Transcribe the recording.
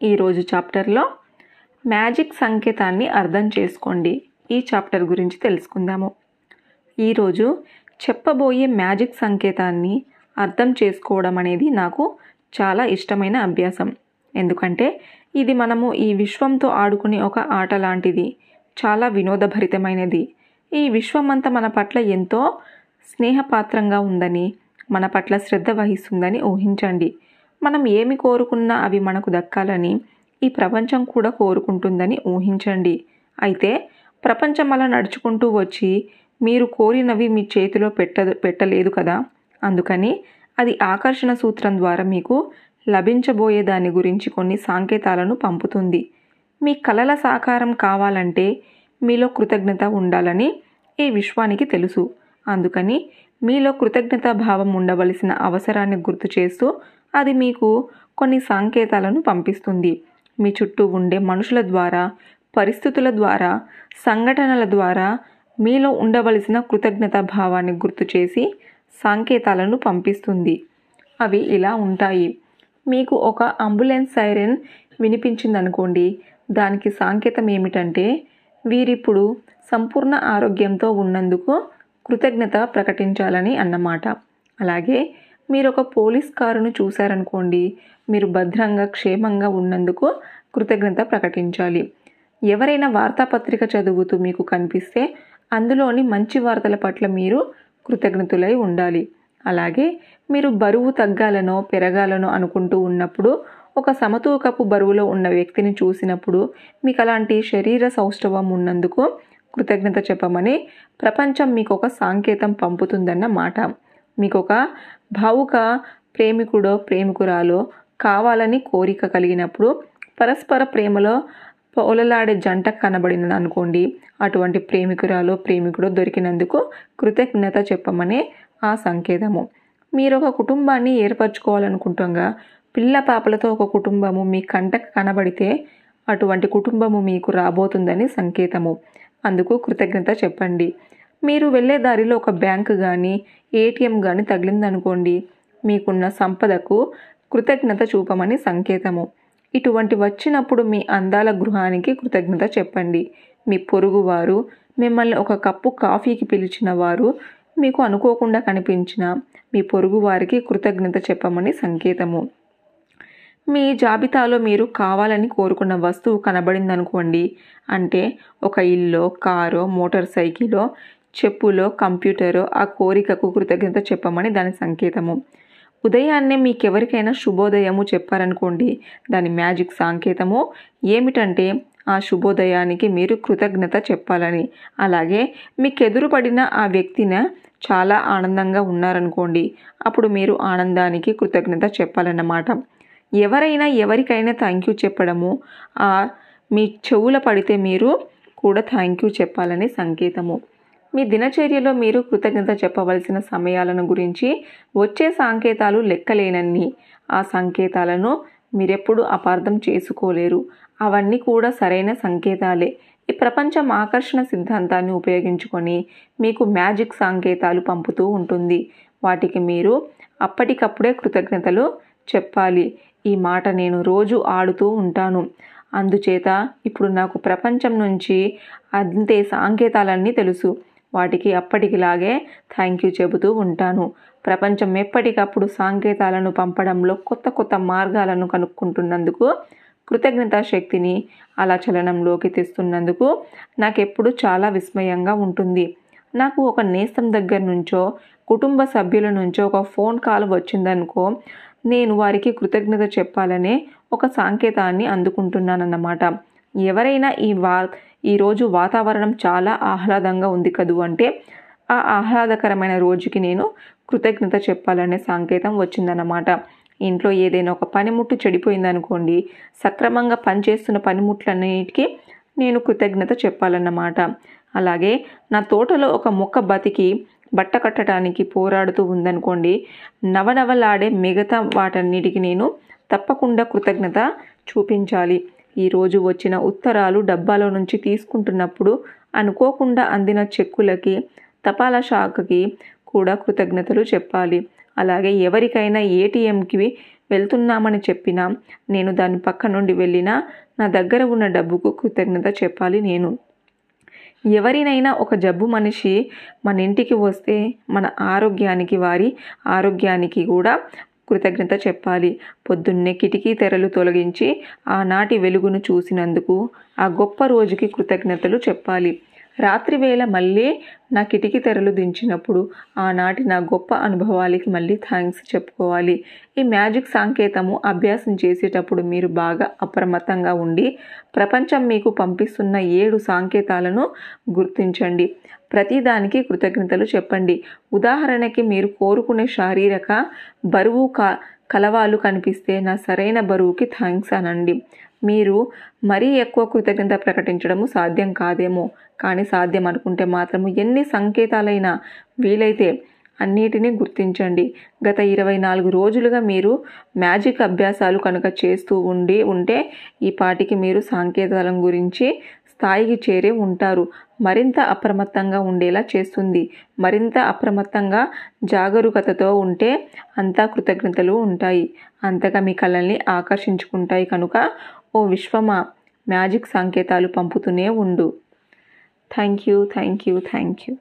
ఈరోజు చాప్టర్లో మ్యాజిక్ సంకేతాన్ని అర్థం చేసుకోండి. ఈ చాప్టర్ గురించి తెలుసుకుందాము. ఈరోజు చెప్పబోయే మ్యాజిక్ సంకేతాన్ని అర్థం చేసుకోవడం అనేది నాకు చాలా ఇష్టమైన అభ్యాసం. ఎందుకంటే ఇది మనము ఈ విశ్వంతో ఆడుకునే ఒక ఆట లాంటిది. చాలా వినోదభరితమైనది. ఈ విశ్వమంతా మన పట్ల ఎంతో స్నేహపాత్రంగా ఉందని మన పట్ల శ్రద్ధ వహిస్తుందని ఊహించండి. మనం ఏమి కోరుకున్నా అవి మనకు దక్కాలని ఈ ప్రపంచం కూడా కోరుకుంటుందని ఊహించండి. అయితే ప్రపంచం అలా నడుచుకుంటూ వచ్చి మీరు కోరినవి మీ చేతిలో పెట్ట పెట్టలేదు కదా? అందుకని అది ఆకర్షణ సూత్రం ద్వారా మీకు లభించబోయే దాని గురించి కొన్ని సంకేతాలను పంపుతుంది. మీ కలల సాకారం కావాలంటే మీలో కృతజ్ఞత ఉండాలని ఈ విశ్వానికి తెలుసు. అందుకని మీలో కృతజ్ఞతా భావం ఉండవలసిన అవసరాన్ని గుర్తు చేస్తూ అది మీకు కొన్ని సంకేతాలను పంపిస్తుంది. మీ చుట్టూ ఉండే మనుషుల ద్వారా పరిస్థితుల ద్వారా సంఘటనల ద్వారా మీలో ఉండవలసిన కృతజ్ఞతా భావాన్ని గుర్తు చేసి సంకేతాలను పంపిస్తుంది. అవి ఇలా ఉంటాయి. మీకు ఒక అంబులెన్స్ సైరన్ వినిపించిందనుకోండి. దానికి సంకేతం ఏమిటంటే వీరిప్పుడు సంపూర్ణ ఆరోగ్యంతో ఉన్నందుకు కృతజ్ఞత ప్రకటించాలని అన్నమాట. అలాగే మీరు ఒక పోలీస్ కారును చూశారనుకోండి మీరు భద్రంగా క్షేమంగా ఉన్నందుకు కృతజ్ఞత ప్రకటించాలి. ఎవరైనా వార్తాపత్రిక చదువుతూ మీకు కనిపిస్తే అందులోని మంచి వార్తల పట్ల మీరు కృతజ్ఞతులై ఉండాలి. అలాగే మీరు బరువు తగ్గాలనో పెరగాలనో అనుకుంటూ ఉన్నప్పుడు ఒక సమతూకపు బరువులో ఉన్న వ్యక్తిని చూసినప్పుడు మీకు అలాంటి శరీర సౌష్ఠవం ఉన్నందుకు కృతజ్ఞత చెప్పమని ప్రపంచం మీకు ఒక సాంకేతం పంపుతుందన్న మాట. మీకు ఒక భావుక ప్రేమికుడో ప్రేమికురాలో కావాలని కోరిక కలిగినప్పుడు పరస్పర ప్రేమలో పొలలాడే జంట కనబడినది అనుకోండి అటువంటి ప్రేమికురాలో ప్రేమికుడో దొరికినందుకు కృతజ్ఞత చెప్పమనే ఆ సంకేతము. మీరు ఒక కుటుంబాన్ని ఏర్పరచుకోవాలనుకుంటుండగా పిల్ల పాపలతో ఒక కుటుంబము మీ కంటకు కనబడితే అటువంటి కుటుంబము మీకు రాబోతుందని సంకేతము. అందుకు కృతజ్ఞత చెప్పండి. మీరు వెళ్ళే దారిలో ఒక బ్యాంకు కానీ ఏటీఎం కానీ తగిలిందనుకోండి మీకున్న సంపదకు కృతజ్ఞత చూపమని సంకేతము. ఇటువంటి వచ్చినప్పుడు మీ అందాల గృహానికి కృతజ్ఞత చెప్పండి. మీ పొరుగువారు మిమ్మల్ని ఒక కప్పు కాఫీకి పిలిచిన వారు మీకు అనుకోకుండా కనిపించిన మీ పొరుగు వారికి కృతజ్ఞత చెప్పమని సంకేతము. మీ జాబితాలో మీరు కావాలని కోరుకున్న వస్తువు కనబడిందనుకోండి అంటే ఒక ఇల్లో కారో మోటార్ సైకిలో చెప్పులో కంప్యూటరో ఆ కోరికకు కృతజ్ఞత చెప్పమని దాని సంకేతము. ఉదయాన్నే మీకెవరికైనా శుభోదయము చెప్పారనుకోండి దాని మ్యాజిక్ సంకేతము ఏమిటంటే ఆ శుభోదయానికి మీరు కృతజ్ఞత చెప్పాలని. అలాగే మీకు ఎదురుపడిన ఆ వ్యక్తిన చాలా ఆనందంగా ఉన్నారనుకోండి అప్పుడు మీరు ఆనందానికి కృతజ్ఞత చెప్పాలన్నమాట. ఎవరైనా ఎవరికైనా థ్యాంక్ యూ చెప్పడము ఆ మీ చెవుల పడితే మీరు కూడా థ్యాంక్ యూ చెప్పాలని సంకేతము. మీ దినచర్యలో మీరు కృతజ్ఞత చెప్పవలసిన సమయాలను గురించి వచ్చే సంకేతాలు లెక్కలేనన్ని. ఆ సంకేతాలను మీరెప్పుడు అపార్థం చేసుకోలేరు. అవన్నీ కూడా సరైన సంకేతాలే. ఈ ప్రపంచం ఆకర్షణ సిద్ధాంతాన్ని ఉపయోగించుకొని మీకు మ్యాజిక్ సంకేతాలు పంపుతూ ఉంటుంది. వాటికి మీరు అప్పటికప్పుడే కృతజ్ఞతలు చెప్పాలి. ఈ మాట నేను రోజు ఆడుతూ ఉంటాను. అందుచేత ఇప్పుడు నాకు ప్రపంచం నుంచి అంతే సాంకేతాలన్నీ తెలుసు. వాటికి అప్పటికిలాగే థ్యాంక్ యూ చెబుతూ ఉంటాను. ప్రపంచం ఎప్పటికప్పుడు సంకేతాలను పంపడంలో కొత్త కొత్త మార్గాలను కనుక్కుంటున్నందుకు కృతజ్ఞతా శక్తిని అలా చలనంలోకి తెస్తున్నందుకు నాకెప్పుడు చాలా విస్మయంగా ఉంటుంది. నాకు ఒక నేస్తం దగ్గర నుంచో కుటుంబ సభ్యుల నుంచో ఒక ఫోన్ కాల్ వచ్చిందనుకో నేను వారికి కృతజ్ఞత చెప్పాలనే ఒక సంకేతాన్ని అందుకుంటున్నానన్నమాట. ఎవరైనా ఈ వా ఈరోజు వాతావరణం చాలా ఆహ్లాదంగా ఉంది కదూ అంటే ఆ ఆహ్లాదకరమైన రోజుకి నేను కృతజ్ఞత చెప్పాలనే సంకేతం వచ్చిందన్నమాట. ఇంట్లో ఏదైనా ఒక పనిముట్టు చెడిపోయిందనుకోండి సక్రమంగా పనిచేస్తున్న పనిముట్లన్నిటికీ నేను కృతజ్ఞత చెప్పాలన్నమాట. అలాగే నా తోటలో ఒక మొక్క బతికి బట్ట కట్టడానికి పోరాడుతూ ఉందనుకోండి నవనవలాడే మిగతా వాటన్నిటికి నేను తప్పకుండా కృతజ్ఞత చూపించాలి. ఈరోజు వచ్చిన ఉత్తరాలు డబ్బాలో నుంచి తీసుకుంటున్నప్పుడు అనుకోకుండా అందిన చెక్కులకి తపాలా శాఖకి కూడా కృతజ్ఞతలు చెప్పాలి. అలాగే ఎవరికైనా ఏటీఎంకి వెళ్తున్నామని చెప్పినా నేను దాని పక్క నుండి వెళ్ళినా నా దగ్గర ఉన్న డబ్బుకు కృతజ్ఞత చెప్పాలి నేను. ఎవరినైనా ఒక జబ్బు మనిషి మన ఇంటికి వస్తే మన ఆరోగ్యానికి వారి ఆరోగ్యానికి కూడా కృతజ్ఞత చెప్పాలి. పొద్దున్నే కిటికీ తెరలు తొలగించి ఆనాటి వెలుగును చూసినందుకు ఆ గొప్ప రోజుకి కృతజ్ఞతలు చెప్పాలి. రాత్రి వేళ మళ్ళీ నా కిటికీ తెరలు దించినప్పుడు ఆనాటి నా గొప్ప అనుభవాలకి మళ్ళీ థ్యాంక్స్ చెప్పుకోవాలి. ఈ మ్యాజిక్ సాంకేతము అభ్యాసం చేసేటప్పుడు మీరు బాగా అప్రమత్తంగా ఉండి ప్రపంచం మీకు పంపిస్తున్న ఏడు సాంకేతాలను గుర్తించండి. ప్రతిదానికి కృతజ్ఞతలు చెప్పండి. ఉదాహరణకి మీరు కోరుకునే శారీరక బరువు క కలవాలు కనిపిస్తే నా సరైన బరువుకి థ్యాంక్స్ అనండి. మీరు మరీ ఎక్కువ కృతజ్ఞత ప్రకటించడము సాధ్యం కాదేమో. కానీ సాధ్యం అనుకుంటే మాత్రము ఎన్ని సంకేతాలైనా వీలైతే అన్నిటినీ గుర్తించండి. గత ఇరవై నాలుగు రోజులుగా మీరు మ్యాజిక్ అభ్యాసాలు కనుక చేస్తూ ఉండి ఉంటే ఈ పాటికి మీరు సాంకేతాల గురించి స్థాయికి చేరే ఉంటారు. మరింత అప్రమత్తంగా ఉండేలా చేస్తుంది. మరింత అప్రమత్తంగా జాగరూకతతో ఉంటే అంతా కృతజ్ఞతలు ఉంటాయి. అంతగా మీ కళల్ని ఆకర్షించుకుంటాయి కనుక ఓ విశ్వమా మ్యాజిక్ సంకేతాలు పంపుతూనే ఉండు. Thank you thank you thank you.